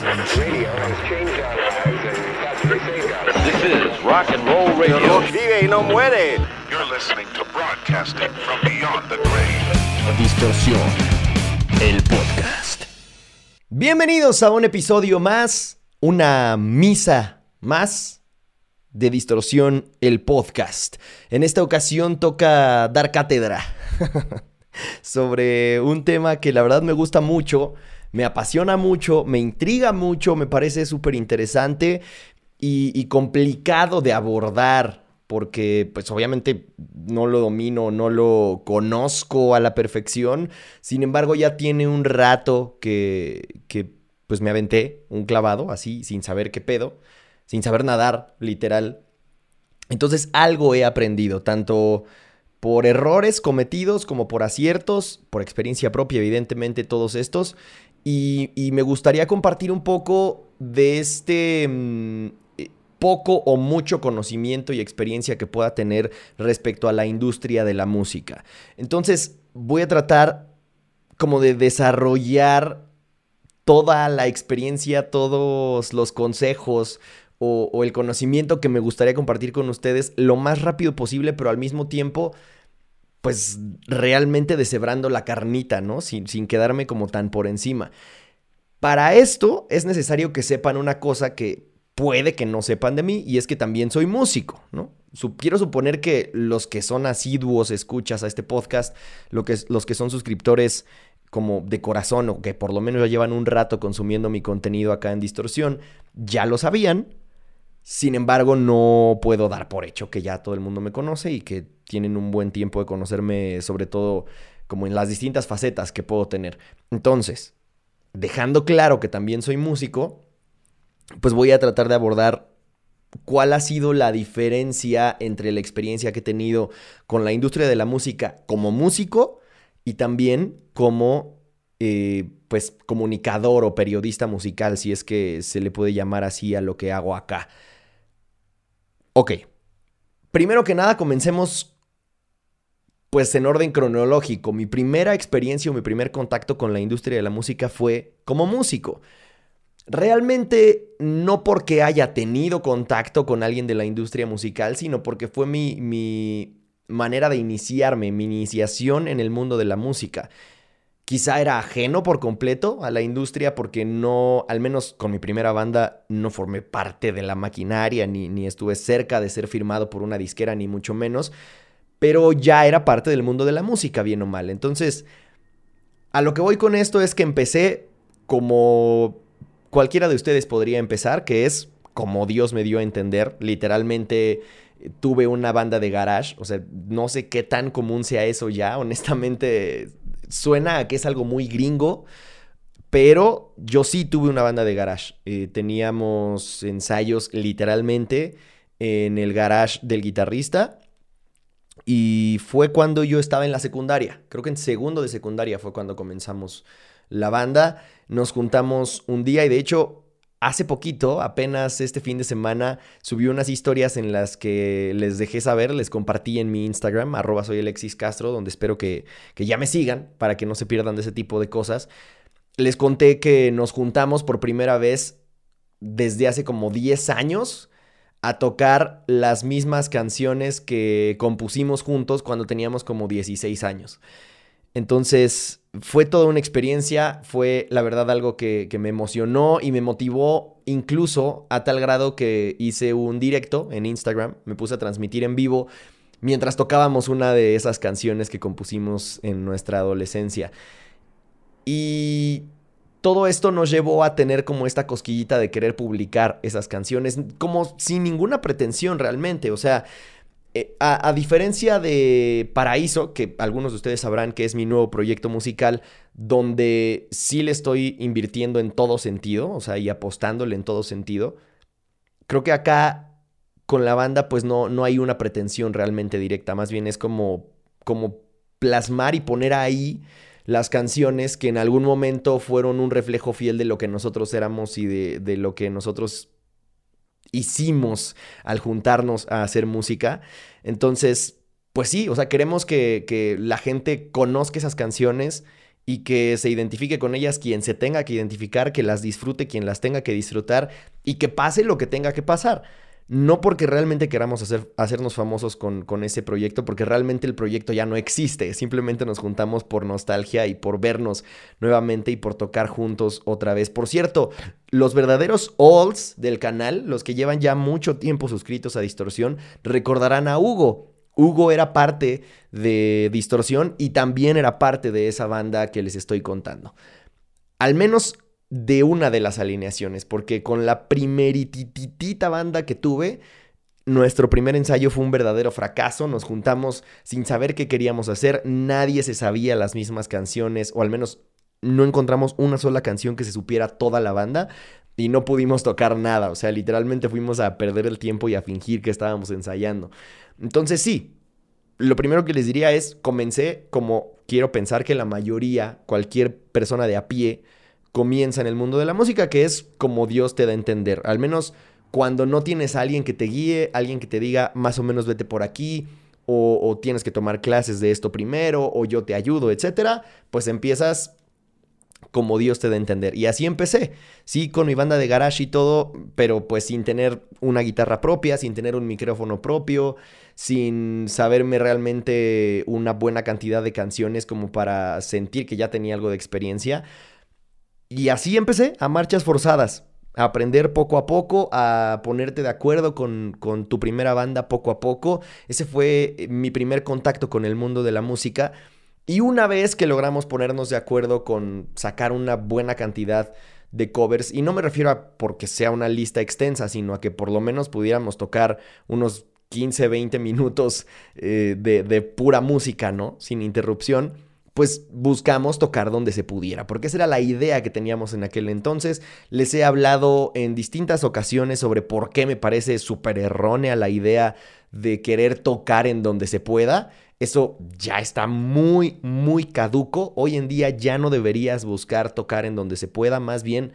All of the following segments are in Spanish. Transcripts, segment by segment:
This is rock and roll radio. Vive y no muere. You're listening to broadcasting from beyond the grave. Distorsión, el podcast. Bienvenidos a un episodio más, una misa más de Distorsión, el podcast. En esta ocasión toca dar cátedra sobre un tema que la verdad me gusta mucho, me apasiona mucho, me intriga mucho, me parece súper interesante y, complicado de abordar porque pues obviamente no lo domino, no lo conozco a la perfección, sin embargo ya tiene un rato que, que pues me aventé un clavado así, sin saber qué pedo, sin saber nadar, literal. Entonces algo he aprendido, tanto por errores cometidos como por aciertos, por experiencia propia, evidentemente todos estos, y, y me gustaría compartir un poco de este... mm, poco o mucho conocimiento y experiencia que pueda tener respecto a la industria de la música. Entonces voy a tratar como de desarrollar toda la experiencia, todos los consejos o, el conocimiento que me gustaría compartir con ustedes lo más rápido posible, pero al mismo tiempo, pues realmente deshebrando la carnita, ¿no? Sin, sin quedarme como tan por encima. Para esto es necesario que sepan una cosa que puede que no sepan de mí y es que también soy músico, ¿no? quiero suponer que los que son asiduos escuchas a este podcast, lo que, los que son suscriptores como de corazón o que por lo menos ya llevan un rato consumiendo mi contenido acá en Distorsión, ya lo sabían. Sin embargo, no puedo dar por hecho que ya todo el mundo me conoce y que tienen un buen tiempo de conocerme, sobre todo como en las distintas facetas que puedo tener. Entonces, dejando claro que también soy músico, pues voy a tratar de abordar cuál ha sido la diferencia entre la experiencia que he tenido con la industria de la música como músico y también como eh, pues comunicador o periodista musical, si es que se le puede llamar así a lo que hago acá. Ok, primero que nada comencemos pues en orden cronológico. Mi primera experiencia o mi primer contacto con la industria de la música fue como músico. Realmente no porque haya tenido contacto con alguien de la industria musical, sino porque fue mi, mi, manera de iniciarme, mi iniciación en el mundo de la música. Quizá era ajeno por completo a la industria porque no, al menos con mi primera banda, no formé parte de la maquinaria ni, ni estuve cerca de ser firmado por una disquera, ni mucho menos, pero ya era parte del mundo de la música, bien o mal. Entonces, a lo que voy con esto es que empecé como cualquiera de ustedes podría empezar, que es como Dios me dio a entender, literalmente tuve una banda de garage, o sea, no sé qué tan común sea eso ya, honestamente suena a que es algo muy gringo, pero yo sí tuve una banda de garage, eh, teníamos ensayos literalmente en el garage del guitarrista. Y fue cuando yo estaba en la secundaria. Creo que en segundo de secundaria fue cuando comenzamos la banda. Nos juntamos un día y de hecho hace poquito, apenas este fin de semana, subí unas historias en las que les dejé saber, les compartí en mi Instagram, arroba soy Alexis Castro, donde espero que, que ya me sigan para que no se pierdan de ese tipo de cosas. Les conté que nos juntamos por primera vez desde hace como 10 años a tocar las mismas canciones que compusimos juntos cuando teníamos como 16 años. Entonces, fue toda una experiencia, fue la verdad algo que, que, me emocionó y me motivó incluso a tal grado que hice un directo en Instagram, me puse a transmitir en vivo mientras tocábamos una de esas canciones que compusimos en nuestra adolescencia. Y todo esto nos llevó a tener como esta cosquillita de querer publicar esas canciones, como sin ninguna pretensión realmente, o sea... Eh, a, a, diferencia de Paraíso, que algunos de ustedes sabrán que es mi nuevo proyecto musical, donde sí le estoy invirtiendo en todo sentido, o sea, y apostándole en todo sentido, creo que acá con la banda pues no, no hay una pretensión realmente directa, más bien es como, como plasmar y poner ahí las canciones que en algún momento fueron un reflejo fiel de lo que nosotros éramos y de, de lo que nosotros hicimos al juntarnos a hacer música. Entonces, pues sí, o sea, queremos que, que la gente conozca esas canciones y que se identifique con ellas quien se tenga que identificar, que las disfrute quien las tenga que disfrutar y que pase lo que tenga que pasar. No porque realmente queramos hacer, hacernos famosos con, con, ese proyecto, porque realmente el proyecto ya no existe. Simplemente nos juntamos por nostalgia y por vernos nuevamente y por tocar juntos otra vez. Por cierto, los verdaderos olds del canal, los que llevan ya mucho tiempo suscritos a Distorsión, recordarán a Hugo. Hugo era parte de Distorsión y también era parte de esa banda que les estoy contando. Al menos de una de las alineaciones, porque con la primerititita banda que tuve, nuestro primer ensayo fue un verdadero fracaso, nos juntamos sin saber qué queríamos hacer, nadie se sabía las mismas canciones, o al menos no encontramos una sola canción que se supiera toda la banda y no pudimos tocar nada, o sea, literalmente fuimos a perder el tiempo y a fingir que estábamos ensayando. Entonces sí, lo primero que les diría es, comencé como quiero pensar que la mayoría, cualquier persona de a pie, comienza en el mundo de la música, que es como Dios te da a entender. Al menos cuando no tienes a alguien que te guíe, alguien que te diga más o menos vete por aquí, o, tienes que tomar clases de esto primero, o yo te ayudo, etcétera, pues empiezas como Dios te da a entender. Y así empecé, sí, con mi banda de garage y todo, pero pues sin tener una guitarra propia, sin tener un micrófono propio, sin saberme realmente una buena cantidad de canciones como para sentir que ya tenía algo de experiencia. Y así empecé, a marchas forzadas, a aprender poco a poco, a ponerte de acuerdo con, con, tu primera banda poco a poco. Ese fue eh, mi primer contacto con el mundo de la música. Y una vez que logramos ponernos de acuerdo con sacar una buena cantidad de covers, y no me refiero a porque sea una lista extensa, sino a que por lo menos pudiéramos tocar unos 15, 20 minutos eh, de, de pura música, ¿no? Sin interrupción pues buscamos tocar donde se pudiera, porque esa era la idea que teníamos en aquel entonces. Les he hablado en distintas ocasiones sobre por qué me parece súper errónea la idea de querer tocar en donde se pueda. Eso ya está muy, muy caduco. Hoy en día ya no deberías buscar tocar en donde se pueda, más bien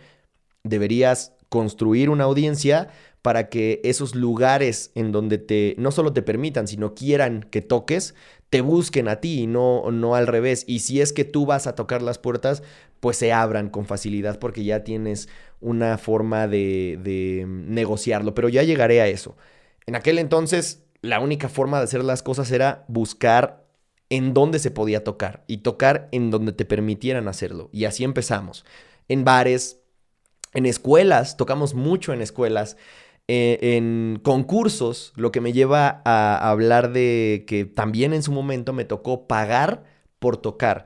deberías construir una audiencia para que esos lugares en donde te no solo te permitan, sino quieran que toques, te busquen a ti y no, no al revés. Y si es que tú vas a tocar las puertas, pues se abran con facilidad porque ya tienes una forma de, de negociarlo. Pero ya llegaré a eso. En aquel entonces, la única forma de hacer las cosas era buscar en dónde se podía tocar y tocar en donde te permitieran hacerlo. Y así empezamos. En bares, en escuelas, tocamos mucho en escuelas. Eh, en concursos, lo que me lleva a hablar de que también en su momento me tocó pagar por tocar.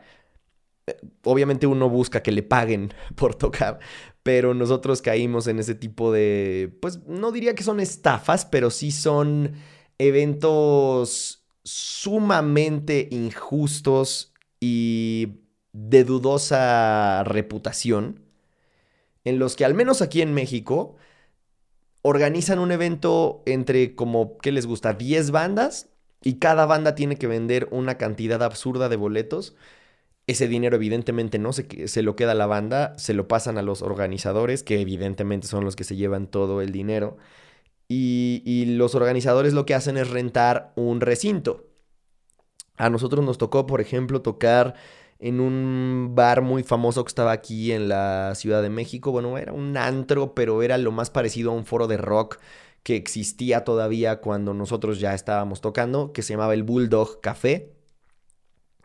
Eh, obviamente uno busca que le paguen por tocar, pero nosotros caímos en ese tipo de, pues no diría que son estafas, pero sí son eventos sumamente injustos y de dudosa reputación, en los que al menos aquí en México, organizan un evento entre como, ¿qué les gusta? 10 bandas y cada banda tiene que vender una cantidad absurda de boletos. Ese dinero evidentemente no se, se lo queda a la banda, se lo pasan a los organizadores, que evidentemente son los que se llevan todo el dinero. Y, y los organizadores lo que hacen es rentar un recinto. A nosotros nos tocó, por ejemplo, tocar en un bar muy famoso que estaba aquí en la Ciudad de México. Bueno, era un antro, pero era lo más parecido a un foro de rock que existía todavía cuando nosotros ya estábamos tocando, que se llamaba el Bulldog Café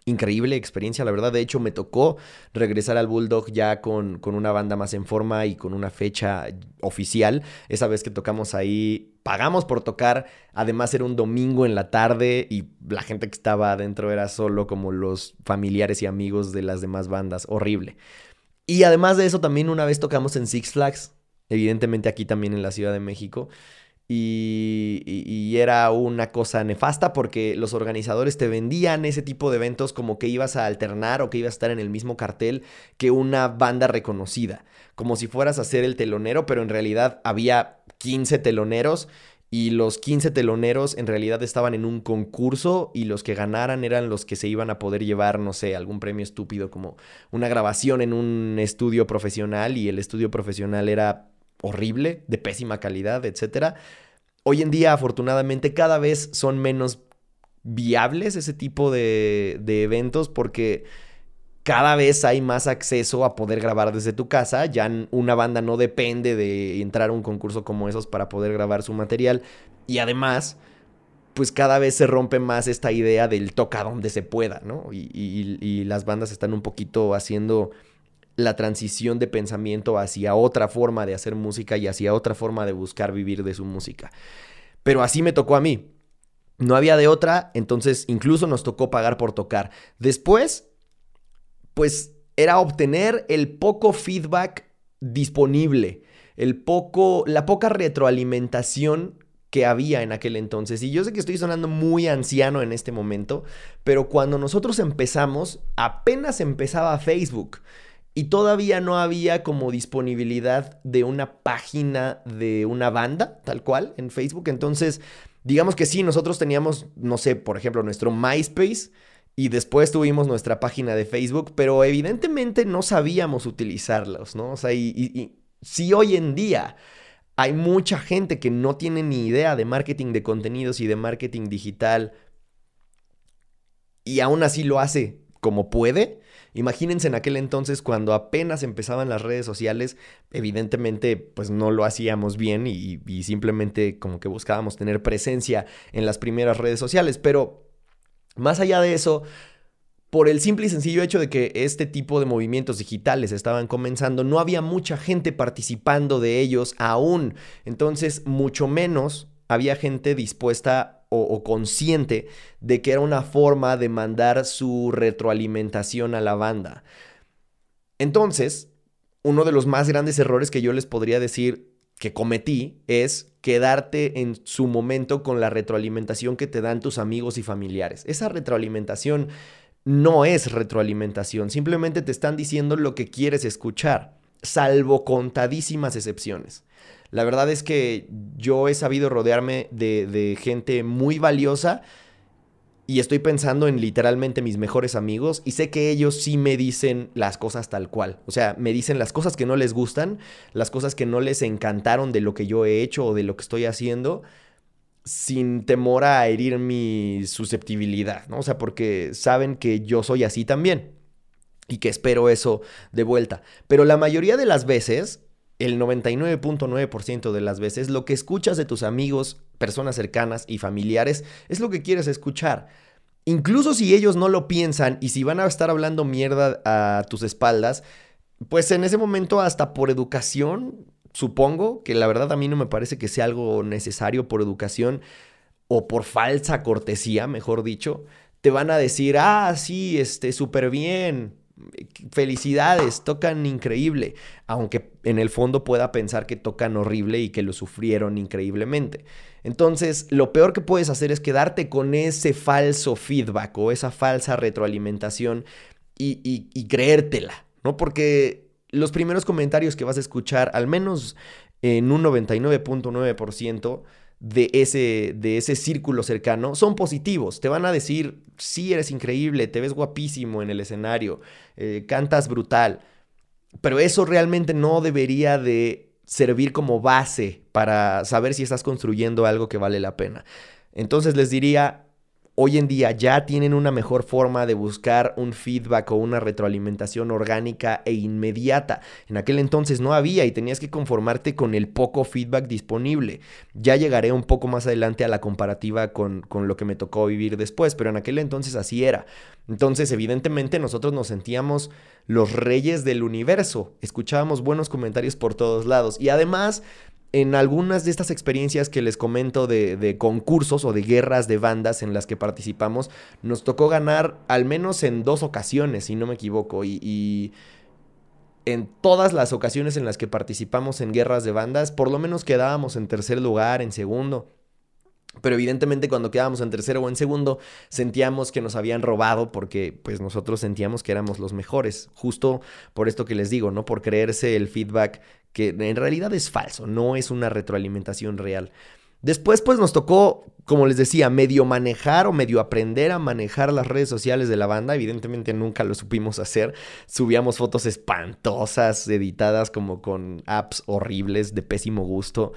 increíble experiencia, la verdad. De hecho, me tocó regresar al Bulldog ya con, con, una banda más en forma y con una fecha oficial. Esa vez que tocamos ahí, pagamos por tocar. Además, era un domingo en la tarde y la gente que estaba adentro era solo como los familiares y amigos de las demás bandas. Horrible. Y además de eso, también una vez tocamos en Six Flags. Evidentemente aquí también en la Ciudad de México. Y, era una cosa nefasta porque los organizadores te vendían ese tipo de eventos como que ibas a alternar o que ibas a estar en el mismo cartel que una banda reconocida, como si fueras a ser el telonero, pero en realidad había 15 teloneros y los 15 teloneros en realidad estaban en un concurso y los que ganaran eran los que se iban a poder llevar, no sé, algún premio estúpido como una grabación en un estudio profesional y el estudio profesional era horrible, de pésima calidad, etc. Hoy en día, afortunadamente, cada vez son menos viables ese tipo de, de eventos porque cada vez hay más acceso a poder grabar desde tu casa. Ya una banda no depende de entrar a un concurso como esos para poder grabar su material. Y además, pues cada vez se rompe más esta idea del toca donde se pueda, ¿no? Y, y, las bandas están un poquito haciendo la transición de pensamiento hacia otra forma de hacer música y hacia otra forma de buscar vivir de su música. Pero así me tocó a mí. No había de otra, entonces incluso nos tocó pagar por tocar. Después pues era obtener el poco feedback disponible, el poco, la poca retroalimentación que había en aquel entonces. Y yo sé que estoy sonando muy anciano en este momento, pero cuando nosotros empezamos, apenas empezaba Facebook y todavía no había como disponibilidad de una página de una banda, tal cual, en Facebook. Entonces, digamos que sí, nosotros teníamos, no sé, por ejemplo, nuestro MySpace y después tuvimos nuestra página de Facebook, pero evidentemente no sabíamos utilizarlos, ¿no? O sea, y, si hoy en día hay mucha gente que no tiene ni idea de marketing de contenidos y de marketing digital y aún así lo hace como puede, Imagínense en aquel entonces cuando apenas empezaban las redes sociales, evidentemente pues no lo hacíamos bien y, y, simplemente como que buscábamos tener presencia en las primeras redes sociales, pero más allá de eso, por el simple y sencillo hecho de que este tipo de movimientos digitales estaban comenzando, no había mucha gente participando de ellos aún. Entonces, mucho menos había gente dispuesta o, consciente de que era una forma de mandar su retroalimentación a la banda. Entonces, uno de los más grandes errores que yo les podría decir que cometí es quedarte en su momento con la retroalimentación que te dan tus amigos y familiares. Esa retroalimentación no es retroalimentación, simplemente te están diciendo lo que quieres escuchar, salvo contadísimas excepciones. La verdad es que yo he sabido rodearme de, de gente muy valiosa y estoy pensando en literalmente mis mejores amigos y sé que ellos sí me dicen las cosas tal cual. O sea, me dicen las cosas que no les gustan, las cosas que no les encantaron de lo que yo he hecho o de lo que estoy haciendo, sin temor a herir mi susceptibilidad, ¿no? O sea, porque saben que yo soy así también y que espero eso de vuelta. Pero la mayoría de las veces el 99.9% de las veces lo que escuchas de tus amigos, personas cercanas y familiares es lo que quieres escuchar. Incluso si ellos no lo piensan y si van a estar hablando mierda a tus espaldas, pues en ese momento hasta por educación, supongo que la verdad a mí no me parece que sea algo necesario por educación o por falsa cortesía, mejor dicho, te van a decir, ah, sí, este, súper bien, felicidades, tocan increíble, aunque en el fondo pueda pensar que tocan horrible y que lo sufrieron increíblemente. Entonces, lo peor que puedes hacer es quedarte con ese falso feedback o esa falsa retroalimentación y, creértela, ¿no? Porque los primeros comentarios que vas a escuchar, al menos en un 99.9%, de ese, de ese círculo cercano son positivos. Te van a decir, sí, eres increíble, te ves guapísimo en el escenario, eh, cantas brutal. Pero eso realmente no debería de servir como base para saber si estás construyendo algo que vale la pena. Entonces les diría, hoy en día ya tienen una mejor forma de buscar un feedback o una retroalimentación orgánica e inmediata. En aquel entonces no había y tenías que conformarte con el poco feedback disponible. Ya llegaré un poco más adelante a la comparativa con, con lo que me tocó vivir después, pero en aquel entonces así era. Entonces, evidentemente, nosotros nos sentíamos los reyes del universo. Escuchábamos buenos comentarios por todos lados. Y además, en algunas de estas experiencias que les comento de, concursos o de guerras de bandas en las que participamos, nos tocó ganar al menos en dos ocasiones, si no me equivoco. Y, en todas las ocasiones en las que participamos en guerras de bandas, por lo menos quedábamos en tercer lugar, en segundo. Pero evidentemente cuando quedábamos en tercero o en segundo, sentíamos que nos habían robado porque pues nosotros sentíamos que éramos los mejores. Justo por esto que les digo, ¿no? Por creerse el feedback que en realidad es falso, no es una retroalimentación real. Después pues nos tocó, como les decía, medio manejar o medio aprender a manejar las redes sociales de la banda. Evidentemente nunca lo supimos hacer. Subíamos fotos espantosas, editadas como con apps horribles de pésimo gusto.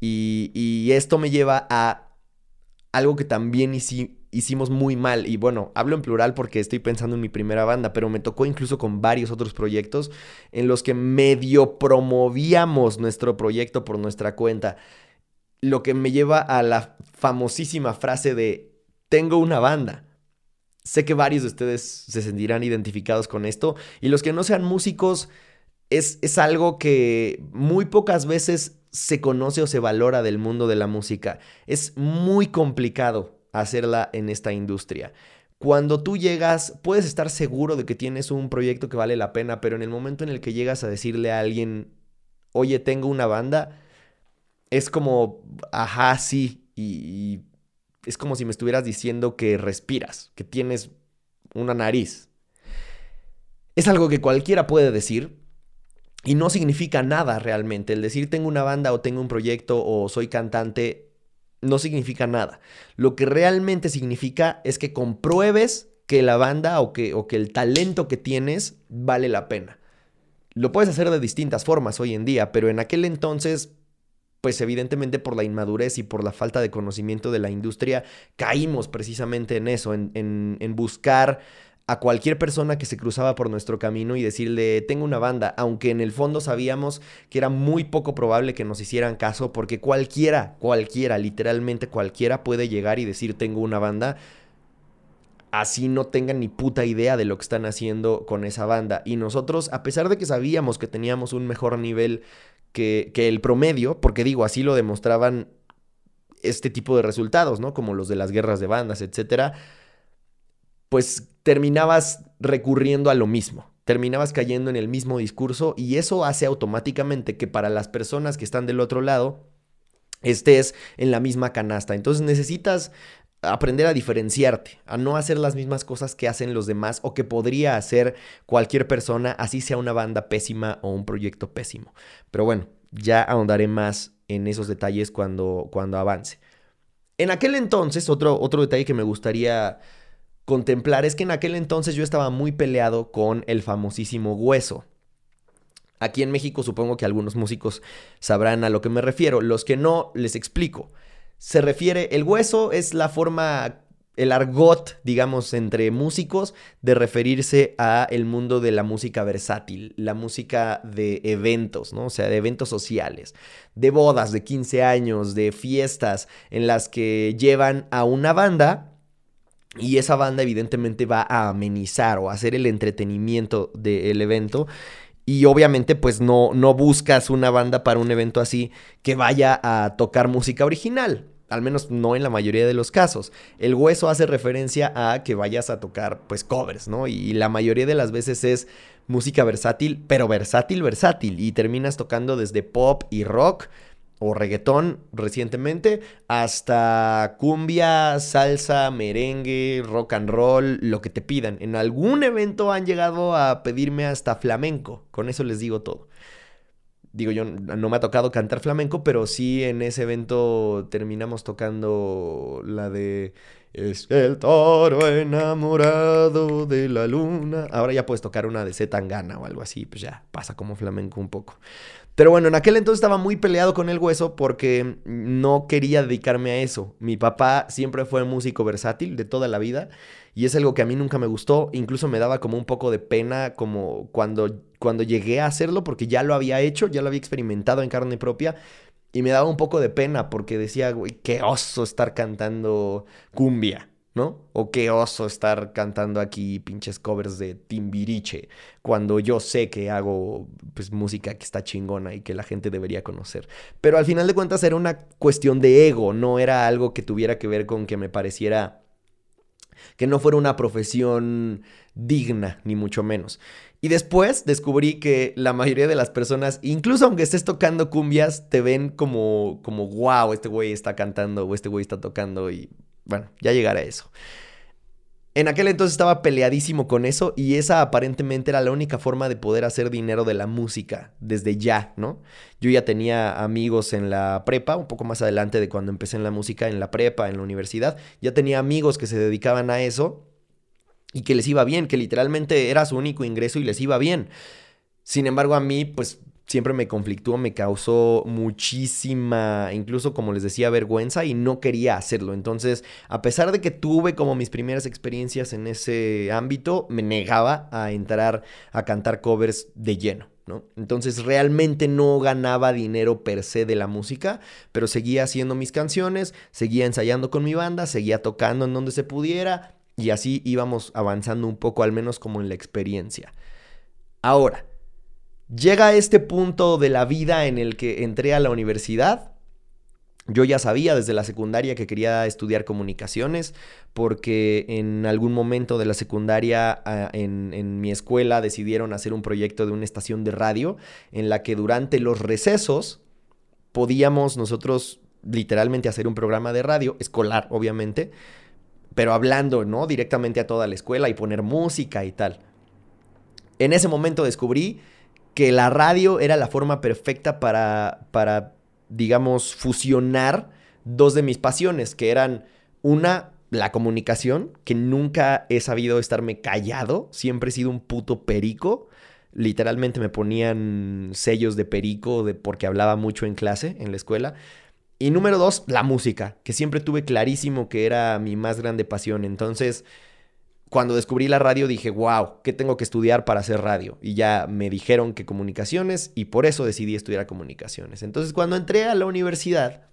Y, esto me lleva a algo que también hicimos muy mal. Y bueno, hablo en plural porque estoy pensando en mi primera banda, pero me tocó incluso con varios otros proyectos en los que medio promovíamos nuestro proyecto por nuestra cuenta. Lo que me lleva a la famosísima frase de tengo una banda. Sé que varios de ustedes se sentirán identificados con esto y los que no sean músicos es, es algo que muy pocas veces se conoce o se valora del mundo de la música. Es muy complicado hacerla en esta industria. Cuando tú llegas, puedes estar seguro de que tienes un proyecto que vale la pena, pero en el momento en el que llegas a decirle a alguien, oye, tengo una banda, es como, ajá, sí, y, es como si me estuvieras diciendo que respiras, que tienes una nariz. Es algo que cualquiera puede decir, y no significa nada realmente. El decir tengo una banda o tengo un proyecto o soy cantante no significa nada. Lo que realmente significa es que compruebes que la banda o que, o que el talento que tienes vale la pena. Lo puedes hacer de distintas formas hoy en día, pero en aquel entonces, pues evidentemente por la inmadurez y por la falta de conocimiento de la industria, caímos precisamente en eso, en, en, en buscar a cualquier persona que se cruzaba por nuestro camino y decirle, tengo una banda, aunque en el fondo sabíamos que era muy poco probable que nos hicieran caso, porque cualquiera, cualquiera, literalmente cualquiera puede llegar y decir, tengo una banda, así no tengan ni puta idea de lo que están haciendo con esa banda. Y nosotros, a pesar de que sabíamos que teníamos un mejor nivel que, que el promedio, porque digo, así lo demostraban este tipo de resultados, ¿no? Como los de las guerras de bandas, etcétera pues terminabas recurriendo a lo mismo, terminabas cayendo en el mismo discurso y eso hace automáticamente que para las personas que están del otro lado estés en la misma canasta. Entonces necesitas aprender a diferenciarte, a no hacer las mismas cosas que hacen los demás o que podría hacer cualquier persona, así sea una banda pésima o un proyecto pésimo. Pero bueno, ya ahondaré más en esos detalles cuando, cuando avance. En aquel entonces, otro, otro detalle que me gustaría contemplar es que en aquel entonces yo estaba muy peleado con el famosísimo hueso. Aquí en México supongo que algunos músicos sabrán a lo que me refiero, los que no les explico. Se refiere, el hueso es la forma, el argot, digamos, entre músicos de referirse a el mundo de la música versátil, la música de eventos, ¿no? O sea, de eventos sociales, de bodas, de 15 años, de fiestas en las que llevan a una banda y esa banda evidentemente va a amenizar o hacer el entretenimiento del evento. Y obviamente pues no, no buscas una banda para un evento así que vaya a tocar música original. Al menos no en la mayoría de los casos. El hueso hace referencia a que vayas a tocar pues covers, ¿no? Y la mayoría de las veces es música versátil, pero versátil, versátil. Y terminas tocando desde pop y rock o reggaetón recientemente, hasta cumbia, salsa, merengue, rock and roll, lo que te pidan. En algún evento han llegado a pedirme hasta flamenco, con eso les digo todo. Digo, yo no me ha tocado cantar flamenco, pero sí en ese evento terminamos tocando la de Es el toro enamorado de la luna. Ahora ya puedes tocar una de Z Tangana o algo así, pues ya pasa como flamenco un poco. Pero bueno, en aquel entonces estaba muy peleado con el hueso porque no quería dedicarme a eso. Mi papá siempre fue músico versátil de toda la vida y es algo que a mí nunca me gustó. Incluso me daba como un poco de pena como cuando, cuando llegué a hacerlo porque ya lo había hecho, ya lo había experimentado en carne propia. Y me daba un poco de pena porque decía, güey, qué oso estar cantando cumbia. O qué oso estar cantando aquí pinches covers de Timbiriche, cuando yo sé que hago pues música que está chingona y que la gente debería conocer. Pero al final de cuentas era una cuestión de ego, no era algo que tuviera que ver con que me pareciera que no fuera una profesión digna, ni mucho menos. Y después descubrí que la mayoría de las personas, incluso aunque estés tocando cumbias, te ven como, como, wow, este güey está cantando o este güey está tocando y bueno, ya llegaré a eso. En aquel entonces estaba peleadísimo con eso y esa aparentemente era la única forma de poder hacer dinero de la música desde ya, ¿no? Yo ya tenía amigos en la prepa, un poco más adelante de cuando empecé en la música, en la prepa, en la universidad, ya tenía amigos que se dedicaban a eso y que les iba bien, que literalmente era su único ingreso y les iba bien. Sin embargo, a mí, pues siempre me conflictuó, me causó muchísima, incluso como les decía, vergüenza y no quería hacerlo. Entonces, a pesar de que tuve como mis primeras experiencias en ese ámbito, me negaba a entrar a cantar covers de lleno. ¿no? Entonces realmente no ganaba dinero per se de la música, pero seguía haciendo mis canciones, seguía ensayando con mi banda, seguía tocando en donde se pudiera y así íbamos avanzando un poco, al menos como en la experiencia. Ahora, Llega este punto de la vida en el que entré a la universidad. Yo ya sabía desde la secundaria que quería estudiar comunicaciones porque en algún momento de la secundaria ah, en, en, mi escuela decidieron hacer un proyecto de una estación de radio en la que durante los recesos podíamos nosotros literalmente hacer un programa de radio, escolar obviamente, pero hablando, ¿no? Directamente a toda la escuela y poner música y tal. En ese momento descubrí que la radio era la forma perfecta para, para, digamos, fusionar dos de mis pasiones, que eran una, la comunicación, que nunca he sabido estarme callado, siempre he sido un puto perico. Literalmente me ponían sellos de perico de, porque hablaba mucho en clase, en la escuela. Y número dos, la música, que siempre tuve clarísimo que era mi más grande pasión. Entonces, cuando descubrí la radio dije, wow, ¿qué tengo que estudiar para hacer radio? Y ya me dijeron que comunicaciones y por eso decidí estudiar comunicaciones. Entonces cuando entré a la universidad,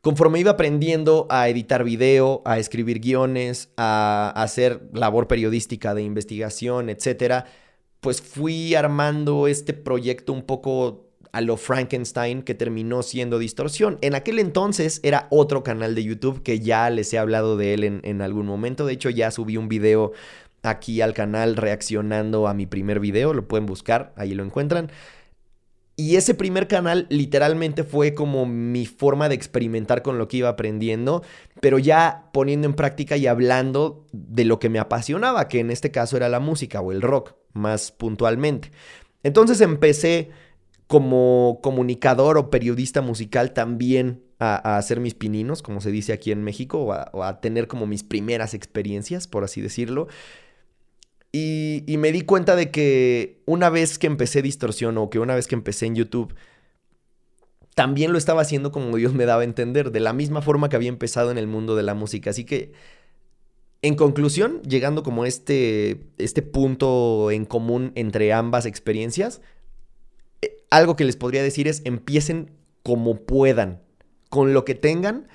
conforme iba aprendiendo a editar video, a escribir guiones, a hacer labor periodística de investigación, etcétera, pues fui armando este proyecto un poco a lo Frankenstein que terminó siendo Distorsión. En aquel entonces era otro canal de YouTube que ya les he hablado de él en, algún momento. De hecho, ya subí un video aquí al canal reaccionando a mi primer video. Lo pueden buscar, ahí lo encuentran. Y ese primer canal literalmente fue como mi forma de experimentar con lo que iba aprendiendo, pero ya poniendo en práctica y hablando de lo que me apasionaba, que en este caso era la música o el rock, más puntualmente. Entonces empecé como comunicador o periodista musical también a, hacer mis pininos, como se dice aquí en México, o a, tener como mis primeras experiencias, por así decirlo. Y, me di cuenta de que una vez que empecé Distorsión o que una vez que empecé en YouTube, también lo estaba haciendo como Dios me daba a entender, de la misma forma que había empezado en el mundo de la música. Así que, en conclusión, llegando como este, este punto en común entre ambas experiencias, algo que les podría decir es empiecen como puedan, con lo que tengan.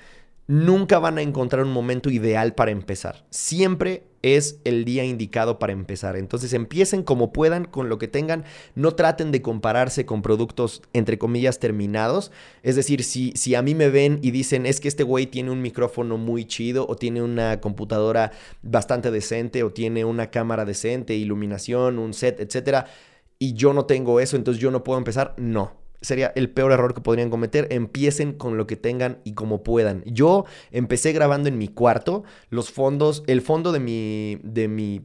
Nunca van a encontrar un momento ideal para empezar. Siempre es el día indicado para empezar. Entonces empiecen como puedan con lo que tengan. No traten de compararse con productos entre comillas terminados. Es decir, si, si a mí me ven y dicen es que este güey tiene un micrófono muy chido o tiene una computadora bastante decente o tiene una cámara decente, iluminación, un set, etcétera y yo no tengo eso, entonces yo no puedo empezar. No. Sería el peor error que podrían cometer. Empiecen con lo que tengan y como puedan. Yo empecé grabando en mi cuarto. Los fondos, el fondo de mi, de mi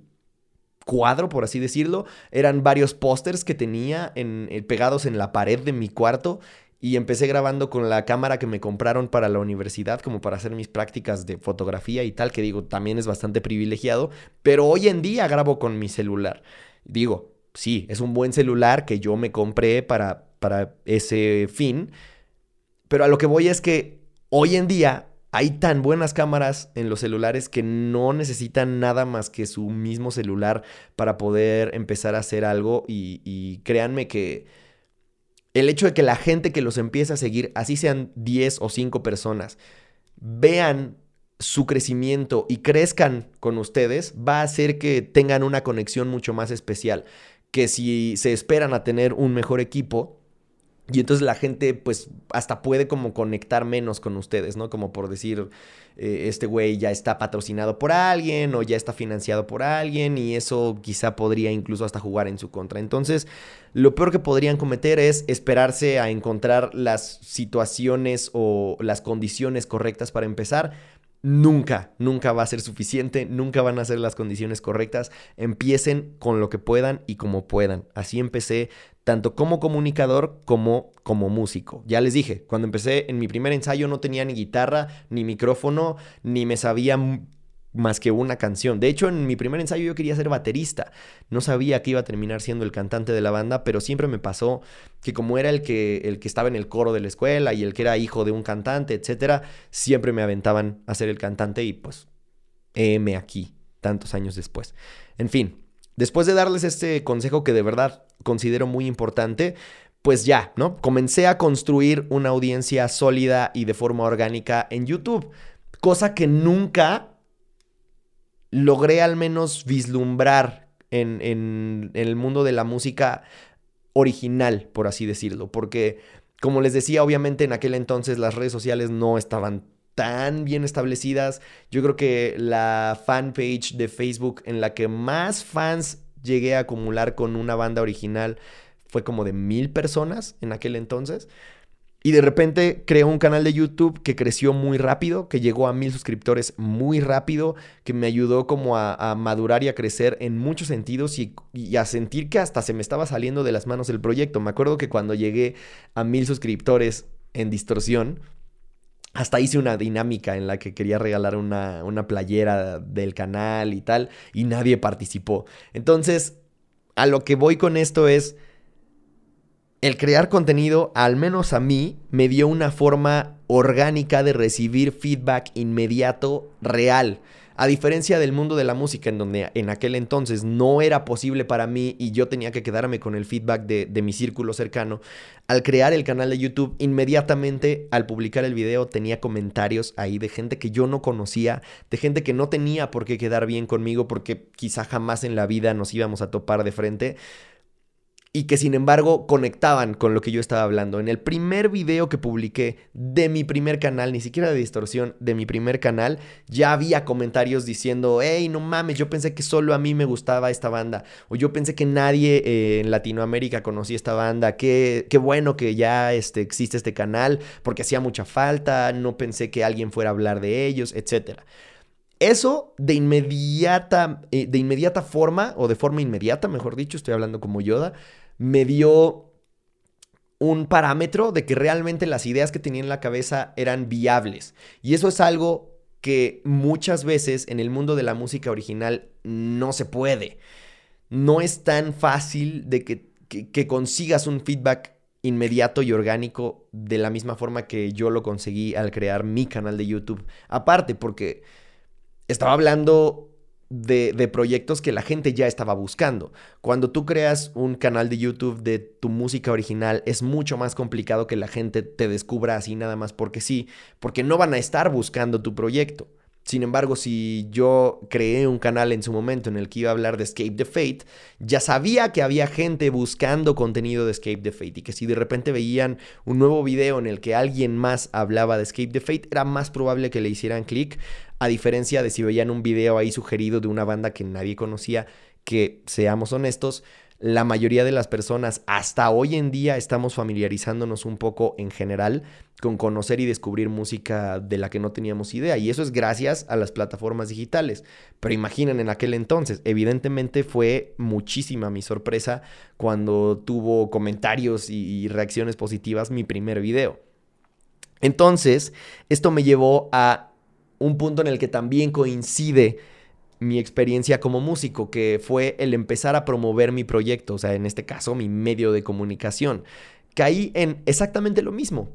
cuadro, por así decirlo, eran varios pósters que tenía en, eh, pegados en la pared de mi cuarto. Y empecé grabando con la cámara que me compraron para la universidad, como para hacer mis prácticas de fotografía y tal, que digo, también es bastante privilegiado. Pero hoy en día grabo con mi celular. Digo, sí, es un buen celular que yo me compré para, para ese fin, pero a lo que voy es que hoy en día hay tan buenas cámaras en los celulares que no necesitan nada más que su mismo celular para poder empezar a hacer algo y, y créanme que el hecho de que la gente que los empiece a seguir, así sean 10 o 5 personas, vean su crecimiento y crezcan con ustedes, va a hacer que tengan una conexión mucho más especial que si se esperan a tener un mejor equipo, y entonces la gente, pues, hasta puede como conectar menos con ustedes, ¿no? Como por decir, eh, este güey ya está patrocinado por alguien o ya está financiado por alguien y eso quizá podría incluso hasta jugar en su contra. Entonces, lo peor que podrían cometer es esperarse a encontrar las situaciones o las condiciones correctas para empezar nunca, nunca va a ser suficiente, nunca van a ser las condiciones correctas. Empiecen con lo que puedan y como puedan. Así empecé tanto como comunicador como como músico. Ya les dije, cuando empecé en mi primer ensayo no tenía ni guitarra, ni micrófono, ni me sabía más que una canción. De hecho, en mi primer ensayo yo quería ser baterista. No sabía que iba a terminar siendo el cantante de la banda, pero siempre me pasó que como era el que, el que estaba en el coro de la escuela y el que era hijo de un cantante, etcétera, siempre me aventaban a ser el cantante y pues, heme aquí, tantos años después. En fin, después de darles este consejo que de verdad considero muy importante, pues ya, ¿no? Comencé a construir una audiencia sólida y de forma orgánica en YouTube, cosa que nunca logré al menos vislumbrar en, el mundo de la música original, por así decirlo, porque como les decía, obviamente en aquel entonces las redes sociales no estaban tan bien establecidas. Yo creo que la fanpage de Facebook en la que más fans llegué a acumular con una banda original fue como de mil personas en aquel entonces. Y de repente creó un canal de YouTube que creció muy rápido, que llegó a mil suscriptores muy rápido, que me ayudó como a, madurar y a crecer en muchos sentidos y, y, a sentir que hasta se me estaba saliendo de las manos el proyecto. Me acuerdo que cuando llegué a mil suscriptores en distorsión, hasta hice una dinámica en la que quería regalar una, una playera del canal y tal, y nadie participó. Entonces, a lo que voy con esto es el crear contenido, al menos a mí, me dio una forma orgánica de recibir feedback inmediato, real. A diferencia del mundo de la música, en donde en aquel entonces no era posible para mí y yo tenía que quedarme con el feedback de, mi círculo cercano, al crear el canal de YouTube, inmediatamente al publicar el video tenía comentarios ahí de gente que yo no conocía, de gente que no tenía por qué quedar bien conmigo porque quizá jamás en la vida nos íbamos a topar de frente y que sin embargo conectaban con lo que yo estaba hablando. En el primer video que publiqué de mi primer canal, ni siquiera de distorsión, de mi primer canal, ya había comentarios diciendo, hey, no mames, yo pensé que solo a mí me gustaba esta banda, o yo pensé que nadie eh, en Latinoamérica conocía esta banda, qué, qué bueno que ya este, existe este canal, porque hacía mucha falta, no pensé que alguien fuera a hablar de ellos, etcétera. Eso de inmediata, eh, de inmediata forma, o de forma inmediata, mejor dicho, estoy hablando como Yoda, me dio un parámetro de que realmente las ideas que tenía en la cabeza eran viables. Y eso es algo que muchas veces en el mundo de la música original no se puede. No es tan fácil de que, consigas un feedback inmediato y orgánico de la misma forma que yo lo conseguí al crear mi canal de YouTube. Aparte, porque estaba hablando de, proyectos que la gente ya estaba buscando. Cuando tú creas un canal de YouTube de tu música original, es mucho más complicado que la gente te descubra así nada más porque sí, porque no van a estar buscando tu proyecto. Sin embargo, si yo creé un canal en su momento en el que iba a hablar de Escape the Fate, ya sabía que había gente buscando contenido de Escape the Fate y que si de repente veían un nuevo video en el que alguien más hablaba de Escape the Fate, era más probable que le hicieran clic, a diferencia de si veían un video ahí sugerido de una banda que nadie conocía, que seamos honestos, la mayoría de las personas hasta hoy en día estamos familiarizándonos un poco en general con conocer y descubrir música de la que no teníamos idea. Y eso es gracias a las plataformas digitales. Pero imaginen en aquel entonces, evidentemente fue muchísima mi sorpresa cuando tuvo comentarios y, reacciones positivas mi primer video. Entonces, esto me llevó a un punto en el que también coincide mi experiencia como músico, que fue el empezar a promover mi proyecto, o sea, en este caso mi medio de comunicación. Caí en exactamente lo mismo.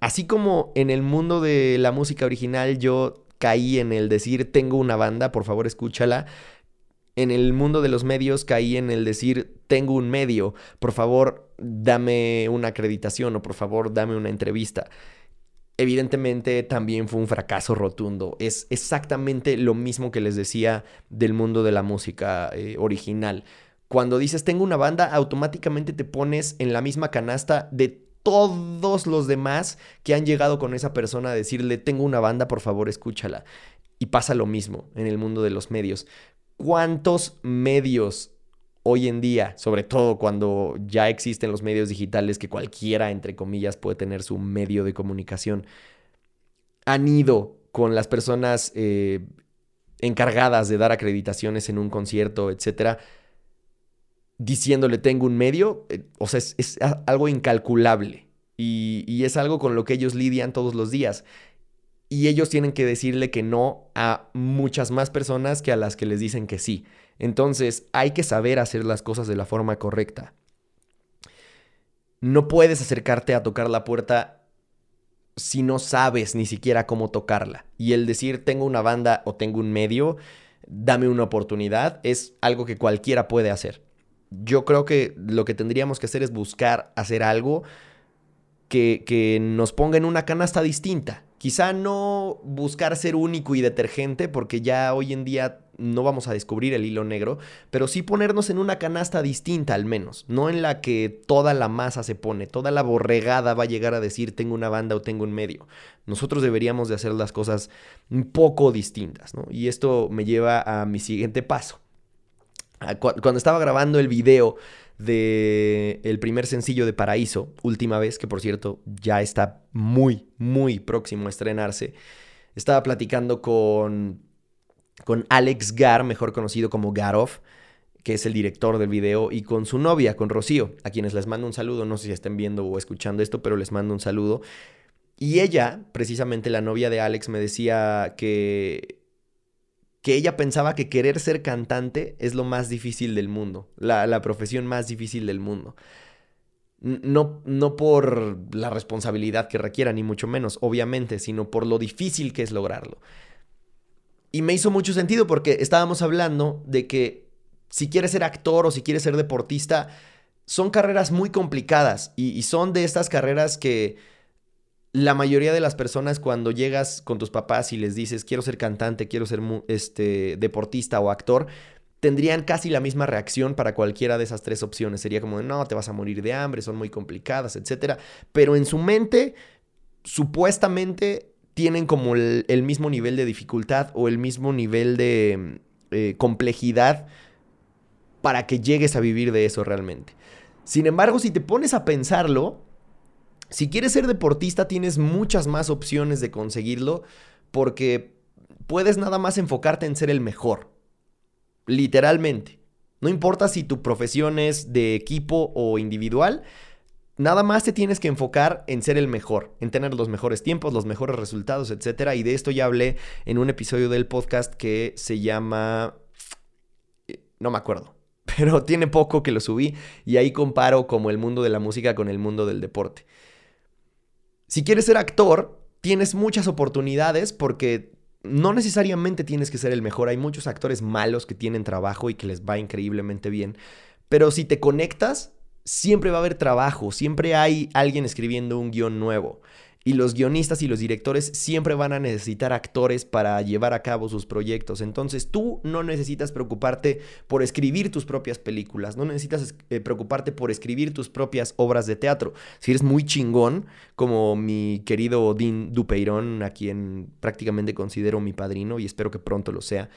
Así como en el mundo de la música original yo caí en el decir tengo una banda, por favor escúchala. En el mundo de los medios caí en el decir tengo un medio, por favor dame una acreditación o por favor dame una entrevista evidentemente también fue un fracaso rotundo. Es exactamente lo mismo que les decía del mundo de la música eh, original. Cuando dices tengo una banda, automáticamente te pones en la misma canasta de todos los demás que han llegado con esa persona a decirle tengo una banda, por favor escúchala. Y pasa lo mismo en el mundo de los medios. ¿Cuántos medios hoy en día, sobre todo cuando ya existen los medios digitales que cualquiera, entre comillas, puede tener su medio de comunicación, han ido con las personas eh, encargadas de dar acreditaciones en un concierto, etcétera, diciéndole tengo un medio, eh, o sea, es, algo incalculable y, y es algo con lo que ellos lidian todos los días. y ellos tienen que decirle que no a muchas más personas que a las que les dicen que sí. Entonces hay que saber hacer las cosas de la forma correcta. No puedes acercarte a tocar la puerta si no sabes ni siquiera cómo tocarla. Y el decir tengo una banda o tengo un medio, dame una oportunidad, es algo que cualquiera puede hacer. Yo creo que lo que tendríamos que hacer es buscar hacer algo que, que nos ponga en una canasta distinta. Quizá no buscar ser único y detergente, porque ya hoy en día no vamos a descubrir el hilo negro, pero sí ponernos en una canasta distinta al menos, no en la que toda la masa se pone, toda la borregada va a llegar a decir tengo una banda o tengo un medio. Nosotros deberíamos de hacer las cosas un poco distintas, ¿no? Y esto me lleva a mi siguiente paso. Cuando estaba grabando el video de el primer sencillo de Paraíso, última vez, que por cierto ya está muy, muy próximo a estrenarse, estaba platicando con con Alex Gar, mejor conocido como Garov, que es el director del video, y con su novia, con Rocío, a quienes les mando un saludo, no sé si estén viendo o escuchando esto, pero les mando un saludo. Y ella, precisamente la novia de Alex, me decía que, que ella pensaba que querer ser cantante es lo más difícil del mundo, la, la profesión más difícil del mundo. No, no por la responsabilidad que requiera, ni mucho menos, obviamente, sino por lo difícil que es lograrlo. Y me hizo mucho sentido porque estábamos hablando de que si quieres ser actor o si quieres ser deportista, son carreras muy complicadas y, son de estas carreras que la mayoría de las personas cuando llegas con tus papás y les dices quiero ser cantante, quiero ser este, deportista o actor, tendrían casi la misma reacción para cualquiera de esas tres opciones. Sería como, no, te vas a morir de hambre, son muy complicadas, etc. Pero en su mente, supuestamente tienen como el, mismo nivel de dificultad o el mismo nivel de eh, complejidad para que llegues a vivir de eso realmente. Sin embargo, si te pones a pensarlo, si quieres ser deportista tienes muchas más opciones de conseguirlo porque puedes nada más enfocarte en ser el mejor. Literalmente. No importa si tu profesión es de equipo o individual, Nada más te tienes que enfocar en ser el mejor, en tener los mejores tiempos, los mejores resultados, etc. Y de esto ya hablé en un episodio del podcast que se llama... Eh, no me acuerdo, pero tiene poco que lo subí y ahí comparo como el mundo de la música con el mundo del deporte. Si quieres ser actor, tienes muchas oportunidades porque no necesariamente tienes que ser el mejor. Hay muchos actores malos que tienen trabajo y que les va increíblemente bien. Pero si te conectas, siempre va a haber trabajo, siempre hay alguien escribiendo un guion nuevo. Y los guionistas y los directores siempre van a necesitar actores para llevar a cabo sus proyectos. Entonces tú no necesitas preocuparte por escribir tus propias películas, no necesitas eh, preocuparte por escribir tus propias obras de teatro. Si eres muy chingón, como mi querido Dean Dupeyron, a quien prácticamente considero mi padrino y espero que pronto lo sea,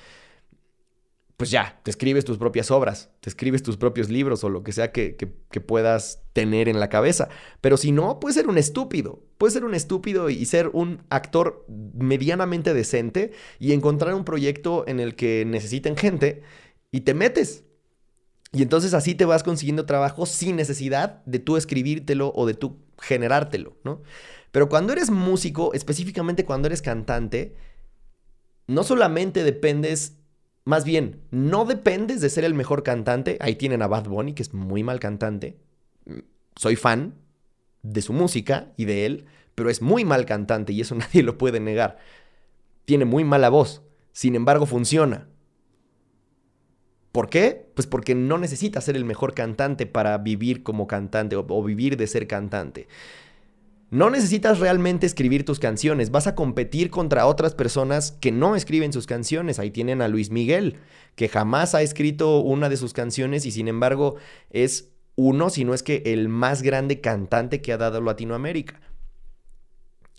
pues ya, te escribes tus propias obras, te escribes tus propios libros o lo que sea que, puedas tener en la cabeza. Pero si no, puedes ser un estúpido. Puedes ser un estúpido y ser un actor medianamente decente y encontrar un proyecto en el que necesiten gente y te metes. Y entonces así te vas consiguiendo trabajo sin necesidad de tú escribírtelo o de tú generártelo, ¿no? Pero cuando eres músico, específicamente cuando eres cantante, no solamente dependes más bien, no dependes de ser el mejor cantante. Ahí tienen a Bad Bunny, que es muy mal cantante. Soy fan de su música y de él, pero es muy mal cantante y eso nadie lo puede negar. Tiene muy mala voz. Sin embargo, funciona. ¿Por qué? Pues porque no necesita ser el mejor cantante para vivir como cantante o, o vivir de ser cantante. No necesitas realmente escribir tus canciones, vas a competir contra otras personas que no escriben sus canciones. Ahí tienen a Luis Miguel, que jamás ha escrito una de sus canciones y sin embargo es uno, si no es que el más grande cantante que ha dado Latinoamérica.